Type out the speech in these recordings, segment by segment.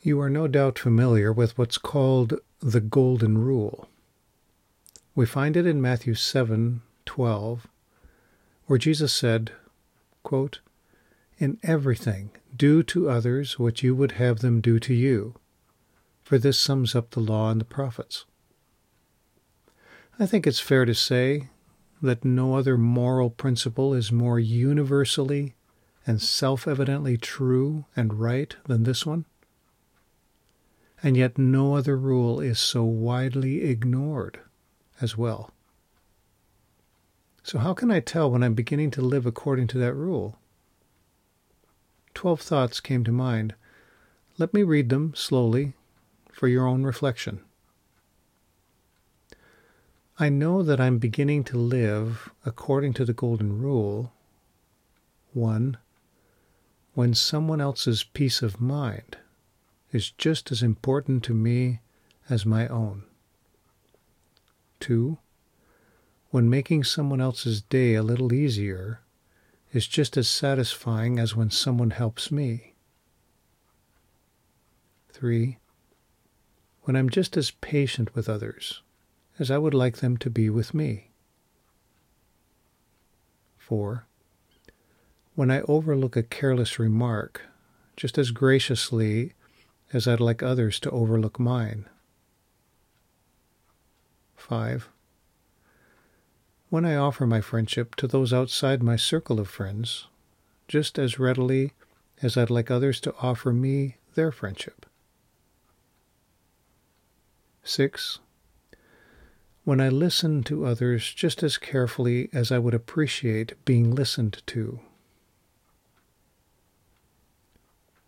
You are no doubt familiar with what's called the Golden Rule. We find it in Matthew 7 12, where Jesus said, quote, In everything, do to others what you would have them do to you, for this sums up the law and the prophets. I think it's fair to say that no other moral principle is more universally and self evidently true and right than this one and yet no other rule is so widely ignored as well. So, how can I tell when I'm beginning to live according to that rule? Twelve thoughts came to mind. Let me read them slowly for your own reflection. I know that I'm beginning to live according to the Golden Rule. 1. When someone else's peace of mind is just as important to me as my own. 2. When making someone else's day a little easier is just as satisfying as when someone helps me. 3. When I'm just as patient with others as I would like them to be with me. 4. When I overlook a careless remark just as graciously as I'd like others to overlook mine. 5. When I offer my friendship to those outside my circle of friends, just as readily as I'd like others to offer me their friendship. 6. When I listen to others just as carefully as I would appreciate being listened to.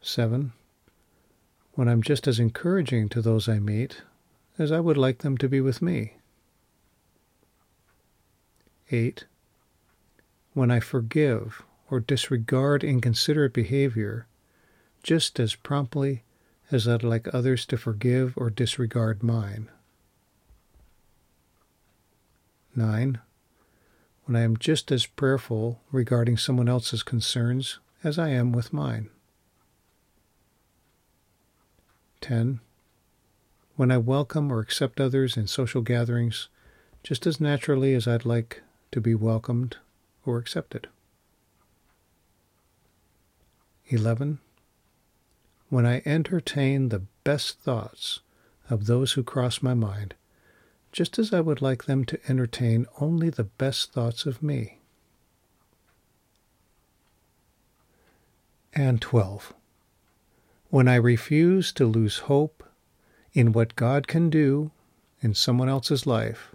7 when I'm just as encouraging to those I meet as I would like them to be with me. 8. When I forgive or disregard inconsiderate behavior just as promptly as I'd like others to forgive or disregard mine. 9. When I am just as prayerful regarding someone else's concerns as I am with mine. 10. When I welcome or accept others in social gatherings just as naturally as I'd like to be welcomed or accepted. 11. When I entertain the best thoughts of those who cross my mind, just as I would like them to entertain only the best thoughts of me. And 12 when I refuse to lose hope in what God can do in someone else's life,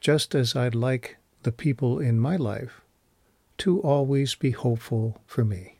just as I'd like the people in my life to always be hopeful for me.